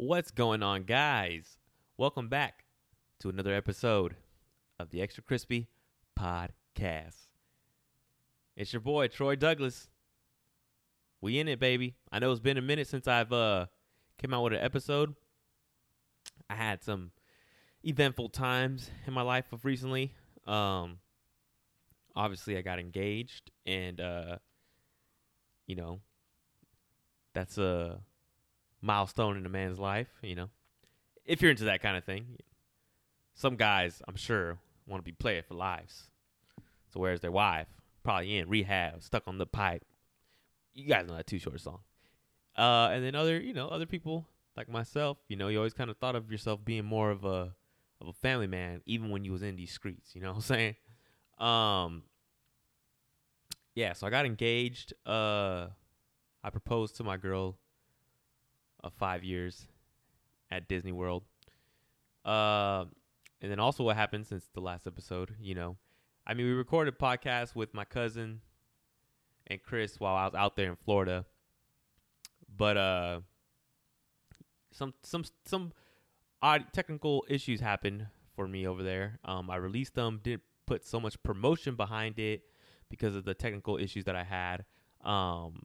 What's going on, guys? Welcome back to another episode of the Extra Crispy Podcast. It's your boy Troy Douglas. We in it, baby. I know it's been a minute since I've uh came out with an episode. I had some eventful times in my life of recently. Um obviously I got engaged and uh you know that's a milestone in a man's life, you know. If you're into that kind of thing. Some guys, I'm sure, want to be playing for lives. So where's their wife? Probably in rehab, stuck on the pipe. You guys know that Too Short song. Uh, and then other, you know, other people like myself, you know, you always kind of thought of yourself being more of a of a family man, even when you was in these streets. You know what I'm saying? Um, yeah. So I got engaged. Uh, I proposed to my girl of five years at Disney World. Uh, and then also what happened since the last episode, you know, I mean, we recorded podcast with my cousin and Chris while I was out there in Florida, but uh, some some some odd technical issues happened for me over there. Um, I released them, didn't put so much promotion behind it because of the technical issues that I had. Um,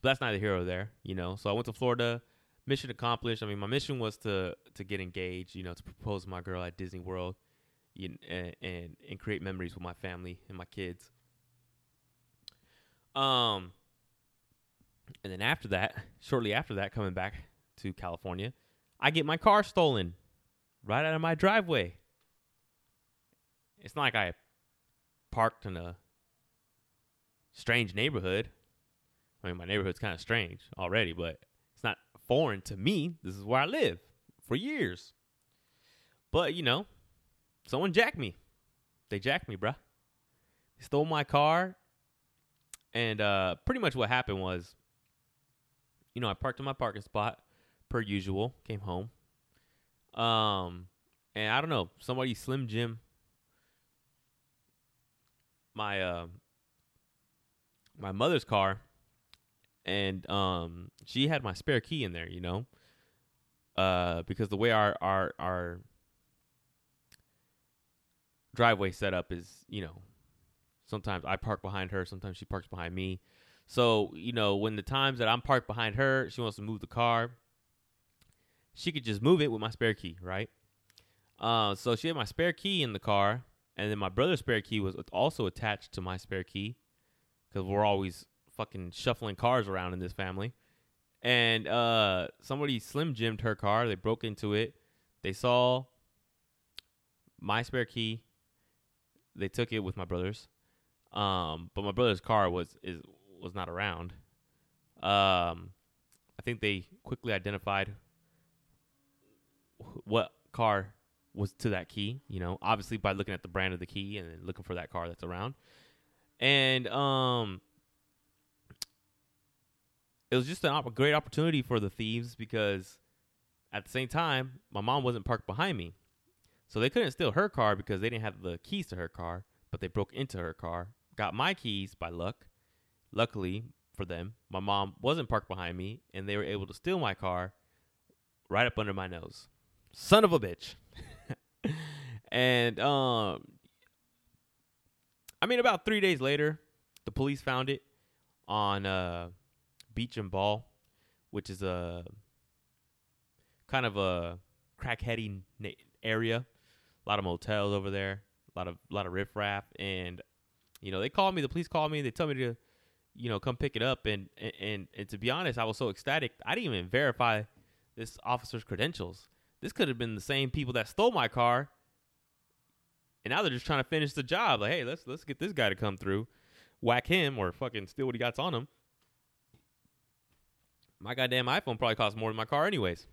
but that's neither here or there, you know. So I went to Florida mission accomplished. I mean, my mission was to to get engaged, you know, to propose to my girl at Disney World, you, and, and and create memories with my family and my kids. Um, and then after that, shortly after that, coming back to California, I get my car stolen right out of my driveway. It's not like I parked in a strange neighborhood. I mean, my neighborhood's kind of strange already, but foreign to me. This is where I live for years. But, you know, someone jacked me. They jacked me, bruh. They stole my car. And uh, pretty much what happened was, you know, I parked in my parking spot per usual, came home. Um, and I don't know, somebody Slim Jim my uh, my mother's car and um, she had my spare key in there, you know, uh, because the way our our our driveway setup is, you know, sometimes I park behind her, sometimes she parks behind me. So you know, when the times that I'm parked behind her, she wants to move the car, she could just move it with my spare key, right? Uh, so she had my spare key in the car, and then my brother's spare key was also attached to my spare key because we're always fucking shuffling cars around in this family. And uh, somebody slim jimmed her car. They broke into it. They saw my spare key. They took it with my brother's. Um, but my brother's car was is was not around. Um, I think they quickly identified what car was to that key. You know, obviously by looking at the brand of the key and looking for that car that's around. And um, it was just a great opportunity for the thieves because at the same time, my mom wasn't parked behind me. So they couldn't steal her car because they didn't have the keys to her car, but they broke into her car, got my keys by luck. Luckily for them, my mom wasn't parked behind me and they were able to steal my car right up under my nose. Son of a bitch. and um I mean about 3 days later, the police found it on uh Beach and Ball, which is a kind of a crackheady area. A lot of motels over there, a lot of a lot of riffraff, and you know they called me. The police called me. They told me to, you know, come pick it up. And and and, and to be honest, I was so ecstatic. I didn't even verify this officer's credentials. This could have been the same people that stole my car, and now they're just trying to finish the job. Like, hey, let's let's get this guy to come through, whack him, or fucking steal what he got on him my goddamn iPhone probably costs more than my car anyways.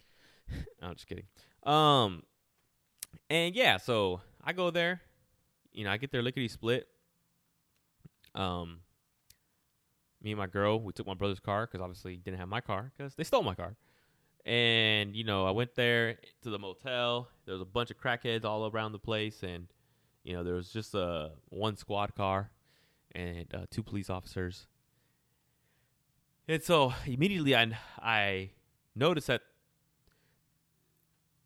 I'm just kidding. Um, and yeah, so I go there. You know, I get there lickety split. Um, me and my girl, we took my brother's car because obviously he didn't have my car because they stole my car. And you know, I went there to the motel. There was a bunch of crackheads all around the place, and you know, there was just a one squad car and uh, two police officers and so immediately I I noticed that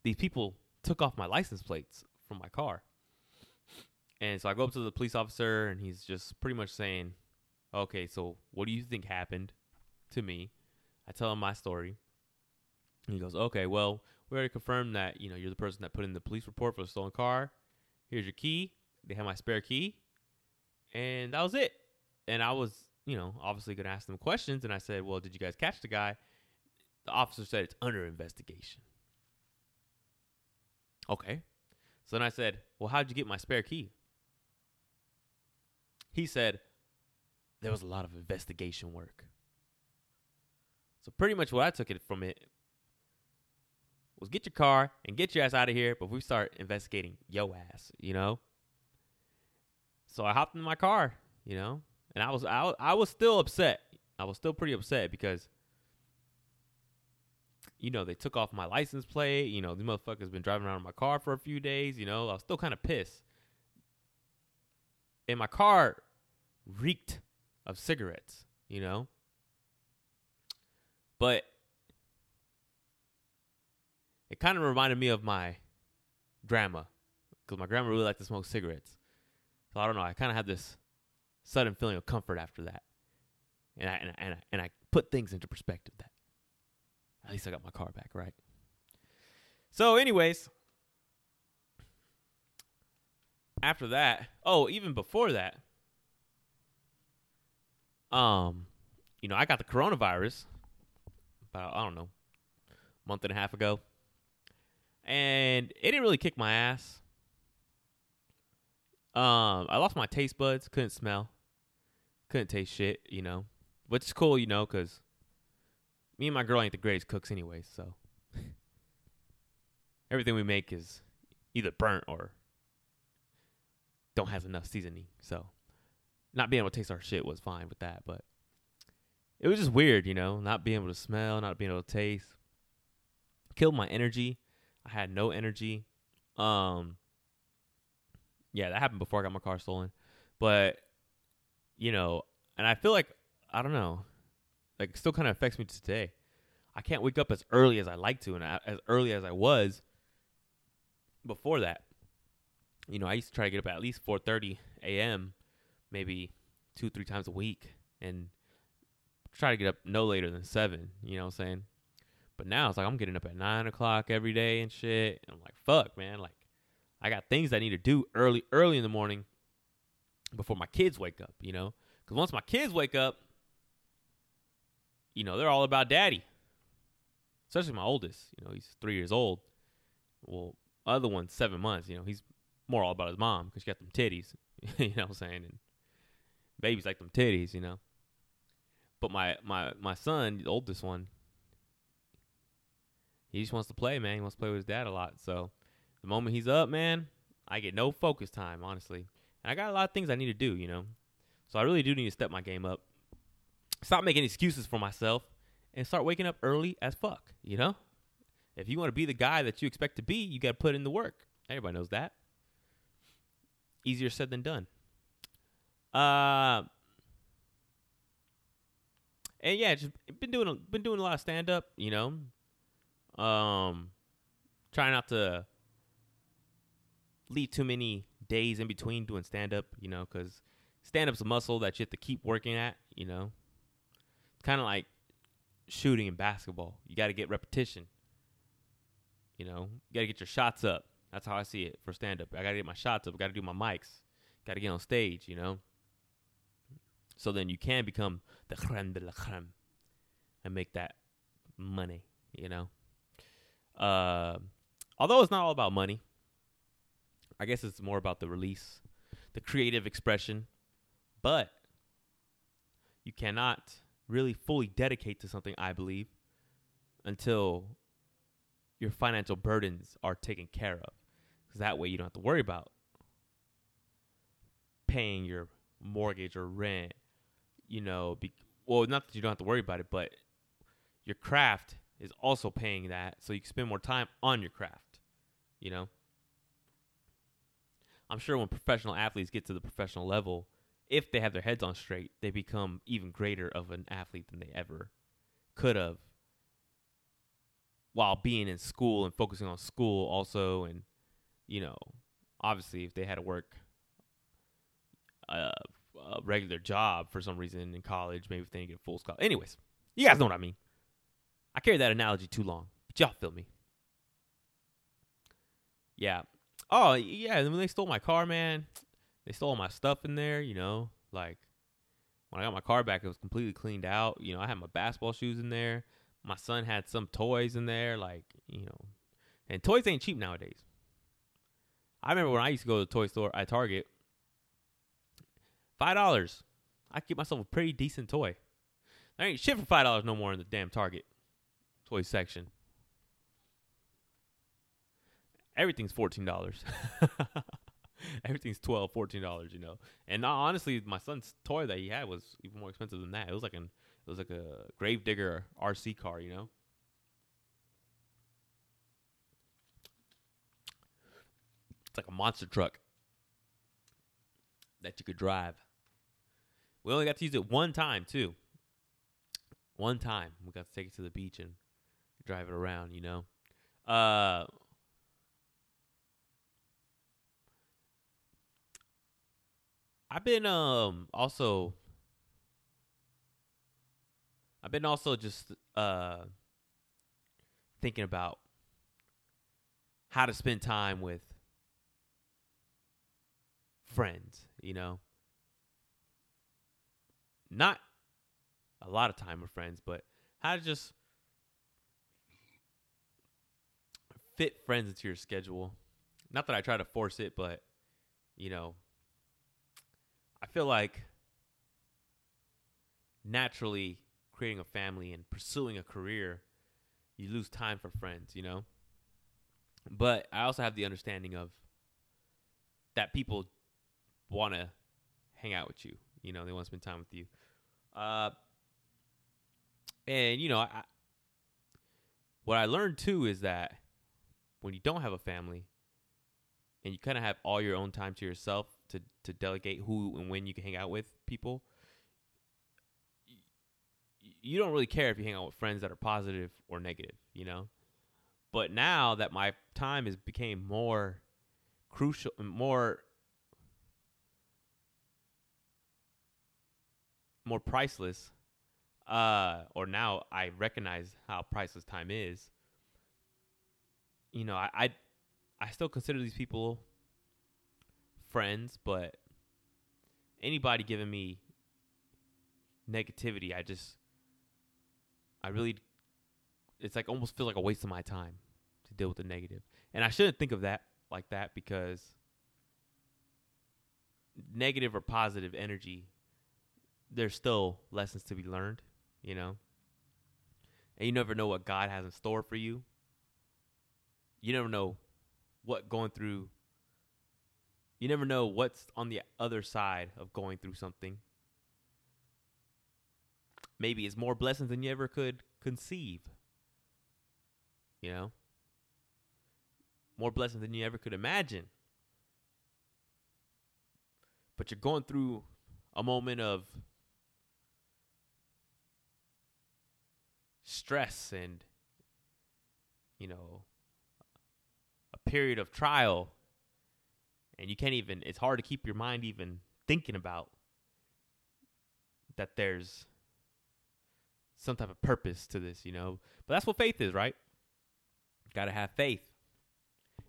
these people took off my license plates from my car. And so I go up to the police officer, and he's just pretty much saying, "Okay, so what do you think happened to me?" I tell him my story. He goes, "Okay, well, we already confirmed that you know you're the person that put in the police report for the stolen car. Here's your key. They have my spare key, and that was it. And I was, you know, obviously gonna ask them questions, and I said, "Well, did you guys catch the guy?" The officer said it's under investigation. Okay. So then I said, Well, how'd you get my spare key? He said, There was a lot of investigation work. So pretty much what I took it from it was get your car and get your ass out of here before we start investigating yo ass, you know? So I hopped in my car, you know, and I was I, I was still upset. I was still pretty upset because you know, they took off my license plate. You know, these motherfuckers been driving around in my car for a few days. You know, I was still kind of pissed. And my car reeked of cigarettes, you know? But it kind of reminded me of my grandma because my grandma really liked to smoke cigarettes. So I don't know. I kind of had this sudden feeling of comfort after that. And I, and I, and I, and I put things into perspective that at least I got my car back, right? So, anyways, after that, oh, even before that, um, you know, I got the coronavirus about I don't know, month and a half ago, and it didn't really kick my ass. Um, I lost my taste buds, couldn't smell, couldn't taste shit, you know, which is cool, you know, because me and my girl ain't the greatest cooks anyway, so everything we make is either burnt or don't have enough seasoning. So not being able to taste our shit was fine with that, but it was just weird, you know, not being able to smell, not being able to taste. Killed my energy. I had no energy. Um yeah, that happened before I got my car stolen. But you know, and I feel like I don't know. Like it still kind of affects me today. I can't wake up as early as I like to, and as early as I was before that. You know, I used to try to get up at least 4:30 a.m., maybe two, three times a week, and try to get up no later than seven. You know what I'm saying? But now it's like I'm getting up at nine o'clock every day and shit. And I'm like, fuck, man. Like, I got things I need to do early, early in the morning before my kids wake up. You know, because once my kids wake up, you know, they're all about daddy. Especially my oldest. You know, he's three years old. Well, other one's seven months. You know, he's more all about his mom because she got them titties. you know what I'm saying? And babies like them titties, you know. But my my my son, the oldest one, he just wants to play, man. He wants to play with his dad a lot. So the moment he's up, man, I get no focus time, honestly. And I got a lot of things I need to do, you know. So I really do need to step my game up stop making excuses for myself and start waking up early as fuck, you know? If you want to be the guy that you expect to be, you got to put in the work. Everybody knows that. Easier said than done. Uh and yeah, just been doing a, been doing a lot of stand up, you know. Um trying not to leave too many days in between doing stand up, you know, cuz stand up's a muscle that you have to keep working at, you know kind of like shooting in basketball. You got to get repetition. You know, you got to get your shots up. That's how I see it for stand up. I got to get my shots up. I got to do my mics. Got to get on stage, you know. So then you can become the creme de la creme and make that money, you know. Uh, although it's not all about money, I guess it's more about the release, the creative expression. But you cannot really fully dedicate to something, I believe, until your financial burdens are taken care of. Because that way you don't have to worry about paying your mortgage or rent. You know, be, well, not that you don't have to worry about it, but your craft is also paying that so you can spend more time on your craft. You know? I'm sure when professional athletes get to the professional level, if they have their heads on straight, they become even greater of an athlete than they ever could have while being in school and focusing on school also. And you know obviously if they had to work a, a regular job for some reason in college maybe if they didn't get full scholarship anyways you guys know what i mean. I carried that analogy too long but y'all feel me. Yeah oh yeah when they stole my car man they stole my stuff in there you know like when i got my car back it was completely cleaned out you know i had my basketball shoes in there my son had some toys in there, like you know, and toys ain't cheap nowadays. I remember when I used to go to the toy store at Target, five dollars. I get myself a pretty decent toy. There ain't shit for five dollars no more in the damn Target toy section. Everything's fourteen dollars. Everything's twelve, fourteen dollars, you know. And honestly, my son's toy that he had was even more expensive than that. It was like an it was like a Grave Digger RC car, you know. It's like a monster truck that you could drive. We only got to use it one time too. One time we got to take it to the beach and drive it around, you know. Uh I've been um also I've been also just uh, thinking about how to spend time with friends, you know. Not a lot of time with friends, but how to just fit friends into your schedule. Not that I try to force it, but you know, I feel like naturally creating a family and pursuing a career, you lose time for friends, you know? But I also have the understanding of that people want to hang out with you. You know, they want to spend time with you. Uh, and, you know, I, what I learned too is that when you don't have a family and you kind of have all your own time to yourself to, to delegate who and when you can hang out with people, you don't really care if you hang out with friends that are positive or negative, you know. But now that my time has became more crucial, more more priceless, uh, or now I recognize how priceless time is. You know, I, I, I still consider these people friends, but anybody giving me negativity, I just I really, it's like almost feels like a waste of my time to deal with the negative. And I shouldn't think of that like that because negative or positive energy, there's still lessons to be learned, you know? And you never know what God has in store for you. You never know what going through, you never know what's on the other side of going through something maybe it's more blessings than you ever could conceive. You know? More blessings than you ever could imagine. But you're going through a moment of stress and, you know, a period of trial. And you can't even, it's hard to keep your mind even thinking about that there's some type of purpose to this, you know. But that's what faith is, right? Got to have faith.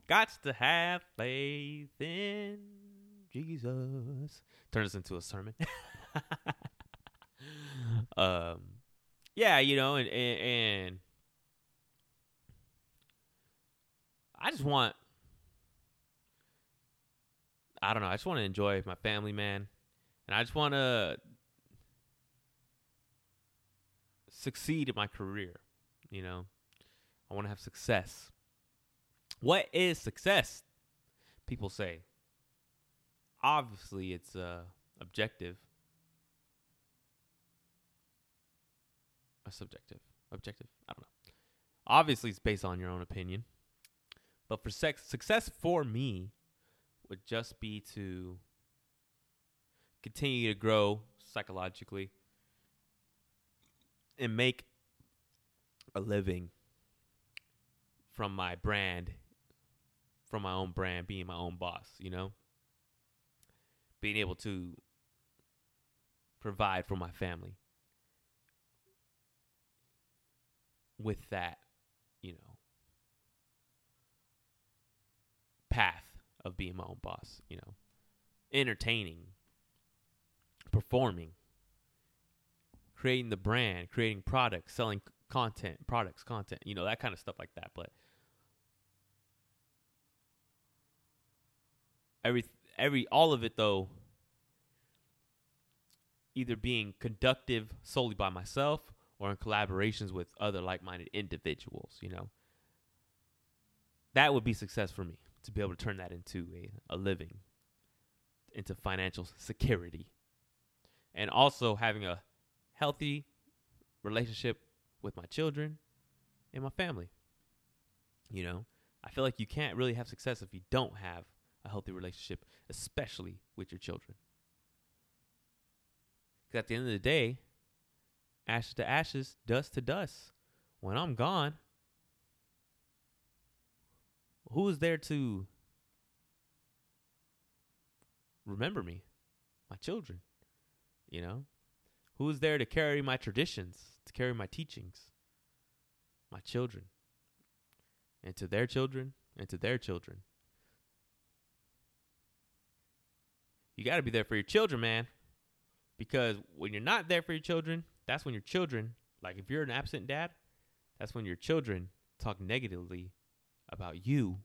Got to have faith in Jesus. turns into a sermon. um, yeah, you know, and, and and I just want. I don't know. I just want to enjoy my family, man, and I just want to succeed in my career. You know, I want to have success. What is success? People say. Obviously, it's uh, objective. A subjective. Objective? I don't know. Obviously, it's based on your own opinion. But for sex, success for me would just be to continue to grow psychologically and make a living from my brand, from my own brand, being my own boss, you know? Being able to provide for my family with that, you know, path of being my own boss, you know, entertaining, performing, creating the brand, creating products, selling content, products, content, you know, that kind of stuff like that. But every every all of it though either being conductive solely by myself or in collaborations with other like-minded individuals, you know. That would be success for me to be able to turn that into a, a living, into financial security. And also having a healthy relationship with my children and my family. You know, I feel like you can't really have success if you don't have a healthy relationship, especially with your children. Because at the end of the day, ashes to ashes, dust to dust. When I'm gone, who is there to remember me? My children. You know? Who is there to carry my traditions, to carry my teachings? My children. And to their children, and to their children. You got to be there for your children, man. Because when you're not there for your children, that's when your children, like if you're an absent dad, that's when your children talk negatively about you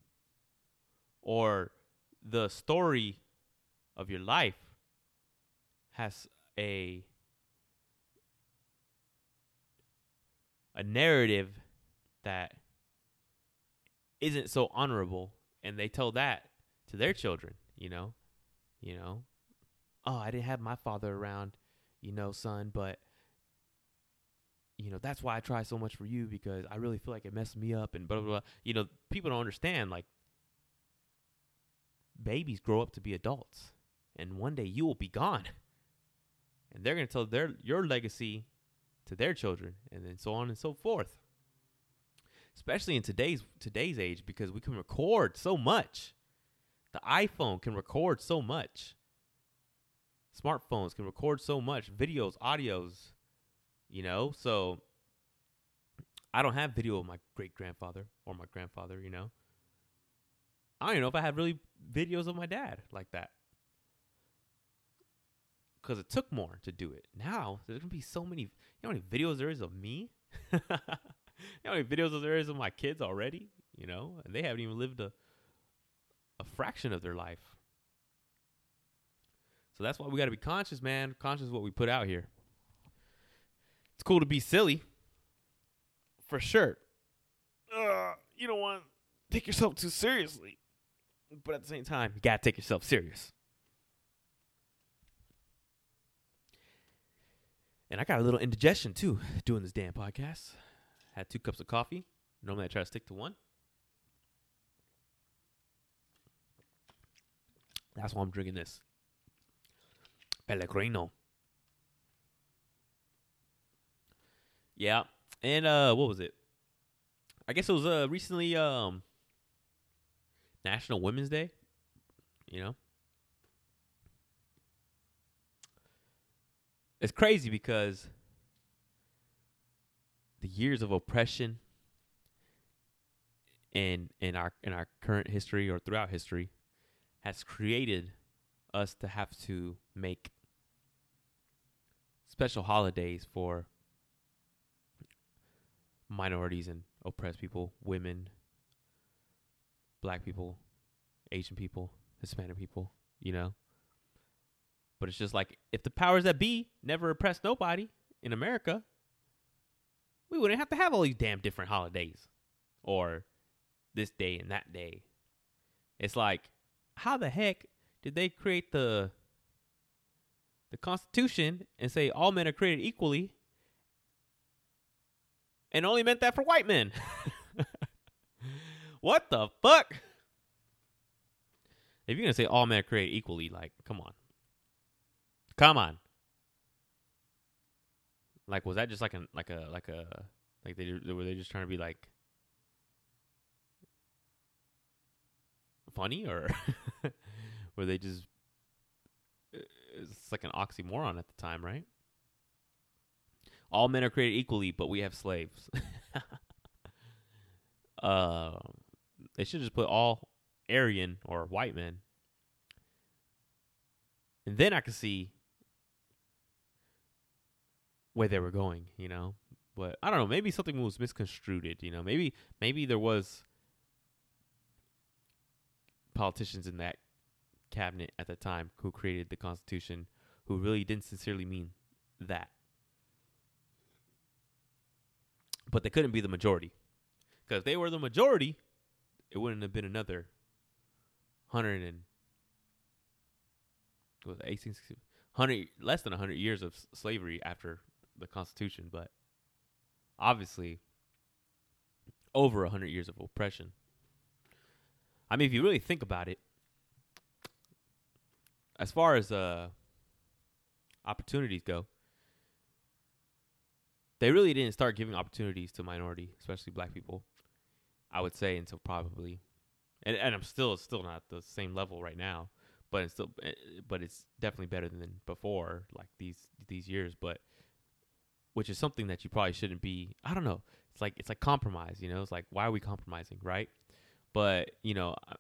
or the story of your life has a a narrative that isn't so honorable and they tell that to their children you know? You know? Oh i didn't have my father around you know son but you know that's why i try so much for you because i really feel like it messed me up and blah blah blah. You know people don't understand like babies grow up to be adults and one day you will be gone. And they're going to tell their your legacy to their children and then so on and so forth. Especially in today's today's age because we can record so much. The iphone can record so much. Smartphones can record so much. Videos audios you know? So i don't have video of my great grandfather or my grandfather you know? I don't even know if i have really videos of my dad like that. Because it took more to do it. Now there's gonna be so many you know how many videos there is of me? You know how many videos there is of my kids already? You know? And they haven't even lived a a fraction of their life. So that's why we got to be conscious man. Conscious of what we put out here cool to be silly, for sure. Uh, you don't want to take yourself too seriously, but at the same time, you gotta take yourself serious. And I got a little indigestion too doing this damn podcast. Had two cups of coffee. Normally I try to stick to one. That's why I'm drinking this. Pellegrino. Yeah. And uh what was it? I guess it was uh recently um National Women's Day, you know? It's crazy because the years of oppression in in our in our current history or throughout history has created us to have to make special holidays for minorities and oppressed people, women, black people, Asian people, Hispanic people, you know? But it's just like if the powers that be never oppressed nobody in America, we wouldn't have to have all these damn different holidays or this day and that day. It's like how the heck did they create the the constitution and say all men are created equally and only meant that for white men. what the fuck? If you're gonna say all men are created equally, like, come on, come on. Like, was that just like a like a like a like they were they just trying to be like funny or were they just uh, it's like an oxymoron at the time, right? All men are created equally, but we have slaves. uh, they should just put all Aryan or white men. And then I could see where they were going, you know. But I don't know, maybe something was misconstrued, you know. Maybe maybe there was politicians in that cabinet at the time who created the Constitution who really didn't sincerely mean that. But they couldn't be the majority. Because if they were the majority, it wouldn't have been another 100 and was 18 100 less than 100 years of slavery after the constitution but obviously over 100 years of oppression i mean if you really think about it as far as uh, opportunities go, they really didn't start giving opportunities to minority, especially black people. I would say until probably, and and I'm still still not the same level right now, but it's still eh, but it's definitely better than before, like these these years. But which is something that you probably shouldn't be. I don't know. It's like it's like compromise. You know, it's like why are we compromising, right? But you know, uh,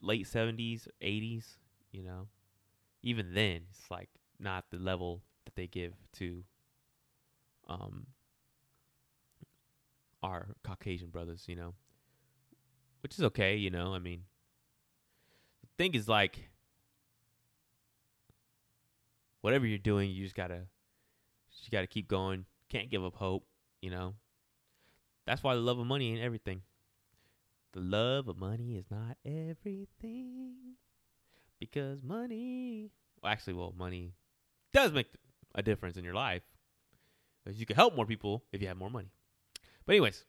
late seventies, eighties, you know, even then it's like not the level that they give to um our Caucasian brothers, you know. Which is okay, you know. I mean, the thing is like whatever you're doing, you just got to you got to keep going. Can't give up hope, you know. That's why the love of money ain't everything. The love of money is not everything because money, well, actually, well, money does make a difference in your life because you can help more people if you have more money. But anyways,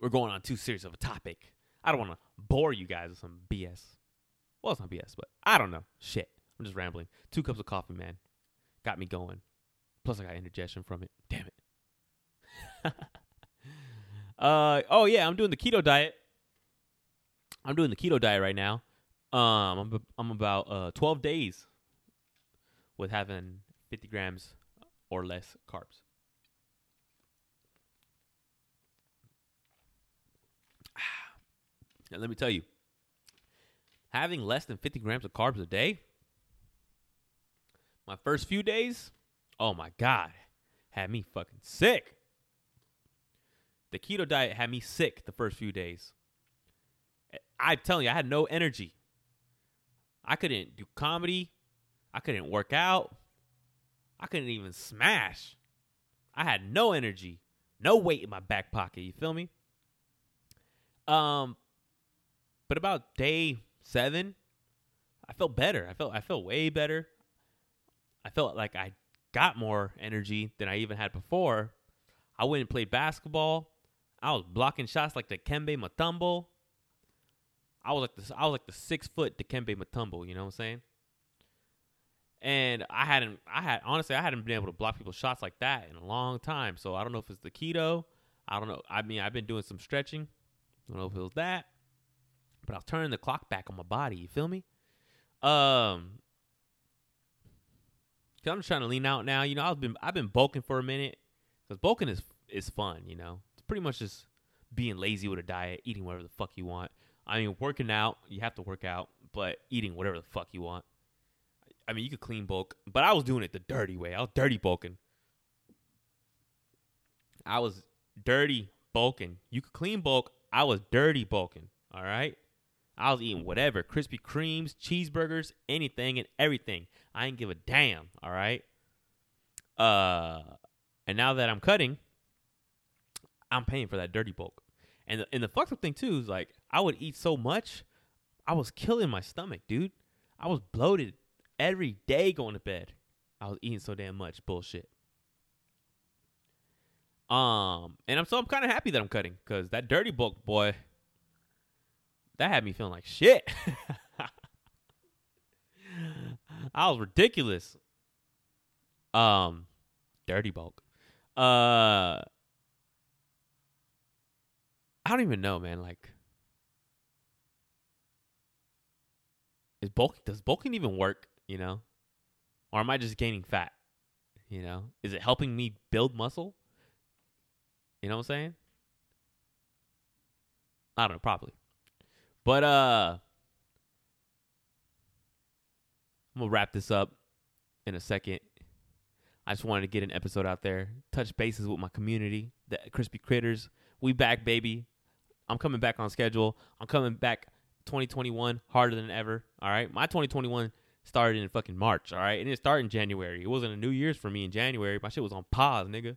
we're going on too serious of a topic. I don't want to bore you guys with some BS. Well, it's not BS, but I don't know. Shit. I'm just rambling. Two cups of coffee, man. Got me going. Plus, I got indigestion from it. Damn it. uh, oh, yeah, I'm doing the keto diet. I'm doing the keto diet right now. Um, I'm I'm about uh 12 days with having 50 grams or less carbs. And let me tell you, having less than 50 grams of carbs a day, my first few days, oh my God, had me fucking sick. The keto diet had me sick the first few days. I'm telling you, I had no energy. I couldn't do comedy. I couldn't work out. I couldn't even smash. I had no energy, no weight in my back pocket. You feel me? Um, but about day seven, I felt better. I felt I felt way better. I felt like I got more energy than I even had before. I went and played basketball. I was blocking shots like Dikembe Mutombo. I was like the I was like the six foot Dikembe Mutombo. you know what I'm saying? And I hadn't I had honestly I hadn't been able to block people's shots like that in a long time. So I don't know if it's the keto. I don't know. I mean I've been doing some stretching. I don't know if it was that. But I was turning the clock back on my body, you feel me? Um i I'm just trying to lean out now. You know, I've been I've been bulking for a minute. Because bulking is is fun, you know. It's pretty much just being lazy with a diet, eating whatever the fuck you want. I mean, working out, you have to work out, but eating whatever the fuck you want. I mean, you could clean bulk, but I was doing it the dirty way. I was dirty bulking. I was dirty bulking. You could clean bulk. I was dirty bulking. All right. I was eating whatever Krispy Kremes, cheeseburgers, anything and everything. I didn't give a damn. All right. Uh, and now that I'm cutting, I'm paying for that dirty bulk. And the, and the fucked up thing too is like I would eat so much, I was killing my stomach, dude. I was bloated every day going to bed. I was eating so damn much bullshit. Um, and I'm so I'm kind of happy that I'm cutting because that dirty bulk boy, that had me feeling like shit. I was ridiculous. Um, dirty bulk. Uh, I don't even know, man. Like, is bulk does bulking even work? You know, or am I just gaining fat? You know, is it helping me build muscle? You know what I'm saying? I don't know, probably. But uh I'm gonna wrap this up in a second. I just wanted to get an episode out there, touch bases with my community, the crispy critters. We back, baby. I'm coming back on schedule. I'm coming back 2021 harder than ever. All right. My 2021 started in fucking March. All right. And it started in January. It wasn't a New Year's for me in January. My shit was on pause, nigga.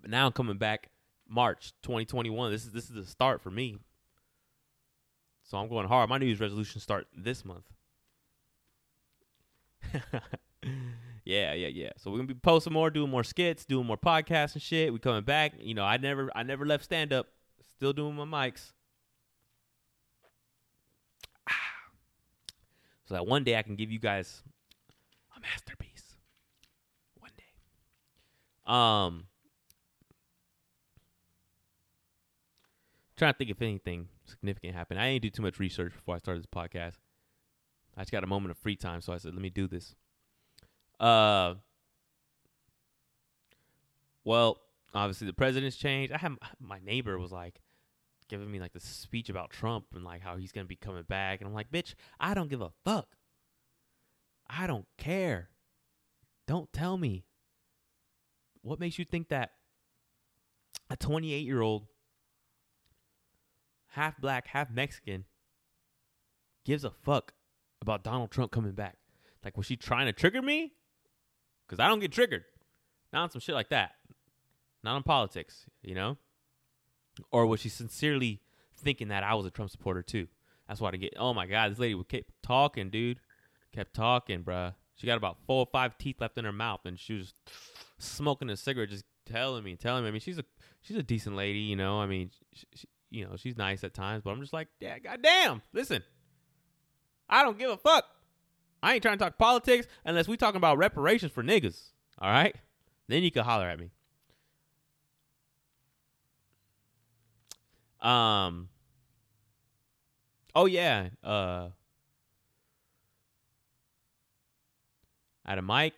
But now I'm coming back March 2021. This is this is the start for me. So I'm going hard. My New Year's resolution start this month. yeah, yeah, yeah. So we're gonna be posting more, doing more skits, doing more podcasts and shit. We coming back. You know, I never I never left stand up. Still doing my mics. So that one day I can give you guys a masterpiece. One day. Um trying to think if anything significant happened. I didn't do too much research before I started this podcast. I just got a moment of free time, so I said, let me do this. Uh, well, obviously the president's changed. I had my neighbor was like giving me like the speech about Trump and like how he's gonna be coming back, and I'm like, bitch, I don't give a fuck. I don't care. Don't tell me. What makes you think that a 28 year old, half black, half Mexican, gives a fuck about Donald Trump coming back? Like, was she trying to trigger me? Because I don't get triggered. Not on some shit like that. Not on politics, you know? Or was she sincerely thinking that I was a Trump supporter too? That's why I get, oh my God, this lady would keep talking, dude. Kept talking, bruh. She got about four or five teeth left in her mouth, and she was smoking a cigarette, just telling me, telling me. I mean, she's a she's a decent lady, you know. I mean, she, she, you know, she's nice at times, but I'm just like, yeah, goddamn. Listen, I don't give a fuck. I ain't trying to talk politics unless we talking about reparations for niggas. All right, then you can holler at me. Um. Oh yeah. Uh. At a mic,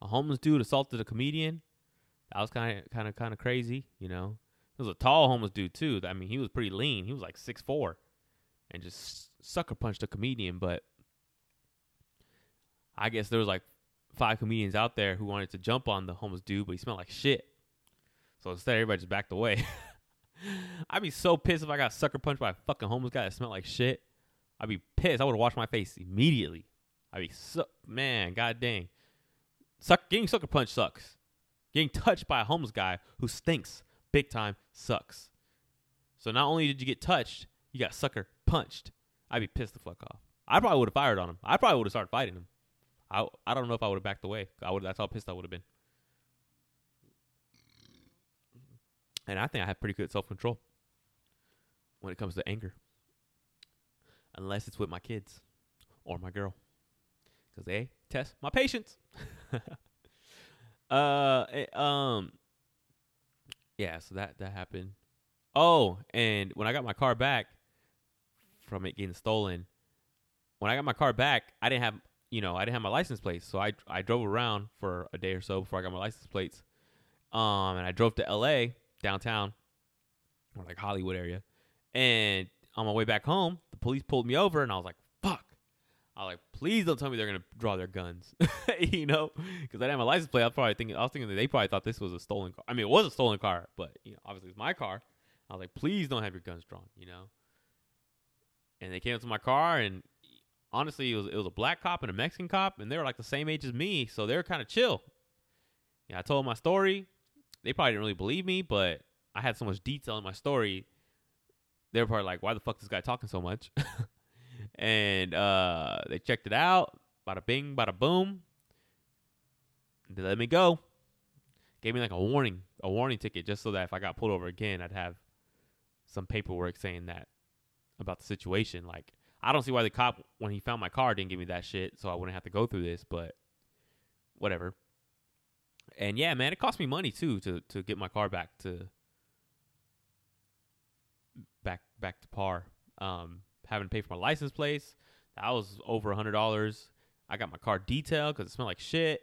a homeless dude assaulted a comedian. That was kind of kind of kind of crazy, you know. It was a tall homeless dude too. I mean, he was pretty lean. He was like six four, and just sucker punched a comedian. But I guess there was like five comedians out there who wanted to jump on the homeless dude, but he smelled like shit. So instead, everybody just backed away. I'd be so pissed if I got sucker punched by a fucking homeless guy that smelled like shit. I'd be pissed. I would washed my face immediately. I'd be so man, god dang. Suck getting sucker punched sucks. Getting touched by a homeless guy who stinks big time sucks. So not only did you get touched, you got sucker punched. I'd be pissed the fuck off. I probably would have fired on him. I probably would have started fighting him. I I don't know if I would have backed away. I would. That's how pissed I would have been. And I think I have pretty good self control when it comes to anger, unless it's with my kids or my girl, because they test my patience. uh, um, yeah. So that that happened. Oh, and when I got my car back from it getting stolen, when I got my car back, I didn't have you know, I didn't have my license plates, so I I drove around for a day or so before I got my license plates. Um, and I drove to L.A. downtown, or like Hollywood area, and on my way back home, the police pulled me over, and I was like! I was like, "Please don't tell me they're gonna draw their guns," you know, because I didn't have my license plate. I was probably thinking, I was thinking that they probably thought this was a stolen car. I mean, it was a stolen car, but you know, obviously it's my car. I was like, "Please don't have your guns drawn," you know. And they came up to my car, and honestly, it was it was a black cop and a Mexican cop, and they were like the same age as me, so they were kind of chill. Yeah, I told my story. They probably didn't really believe me, but I had so much detail in my story. They were probably like, "Why the fuck is this guy talking so much?" and uh, they checked it out. Bada bing, bada boom. They let me go. Gave me like a warning, a warning ticket, just so that if I got pulled over again, I'd have some paperwork saying that about the situation. Like, I don't see why the cop, when he found my car, didn't give me that shit, so I wouldn't have to go through this. But whatever. And yeah, man, it cost me money too to to get my car back to back back to par. Um, having to pay for my license plates. That was over a hundred dollars. I got my car detailed because it smelled like shit.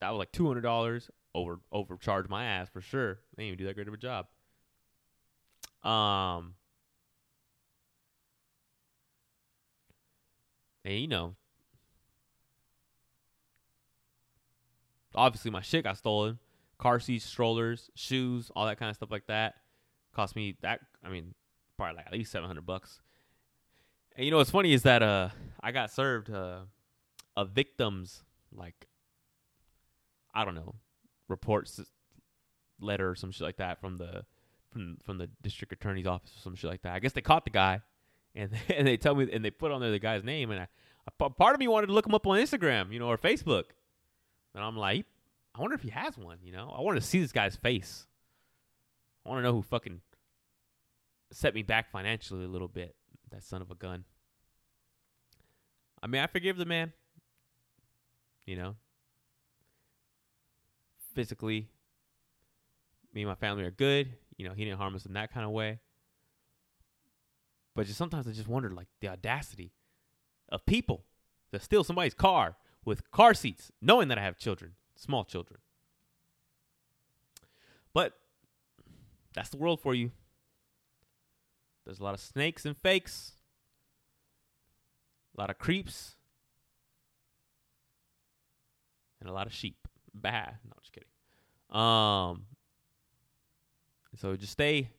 That was like two hundred dollars. Over overcharged my ass for sure. They didn't even do that great of a job. Um, and you know, obviously my shit got stolen. Car seats, strollers, shoes, all that kind of stuff like that. Cost me that. I mean, probably like at least seven hundred bucks. And you know what's funny is that uh I got served uh, a victim's like I don't know reports letter or some shit like that from the from from the district attorney's office or some shit like that. I guess they caught the guy, and and they tell me and they put on there the guy's name, and I, part of me wanted to look him up on Instagram, you know, or Facebook, and I'm like, I wonder if he has one, you know. I want to see this guy's face. I want to know who fucking set me back financially a little bit. That son of a gun. I mean, I forgive the man. You know, physically, me and my family are good. You know, he didn't harm us in that kind of way. But just sometimes I just wonder, like, the audacity of people to steal somebody's car with car seats, knowing that I have children, small children. But that's the world for you. There's a lot of snakes and fakes, a lot of creeps, and a lot of sheep. Bah, no, just kidding. Um, so just stay,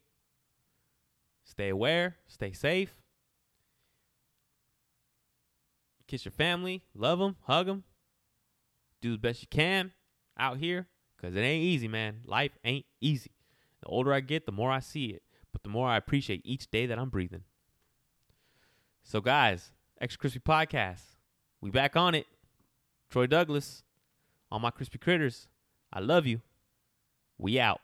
stay aware, stay safe. Kiss your family, love them, hug them, do the best you can out here, cause it ain't easy, man. Life ain't easy. The older I get, the more I see it, but the more I appreciate each day that I'm breathing. So, guys, Extra Crispy Podcast, we back on it. Troy Douglas, all my crispy critters. I love you. We out.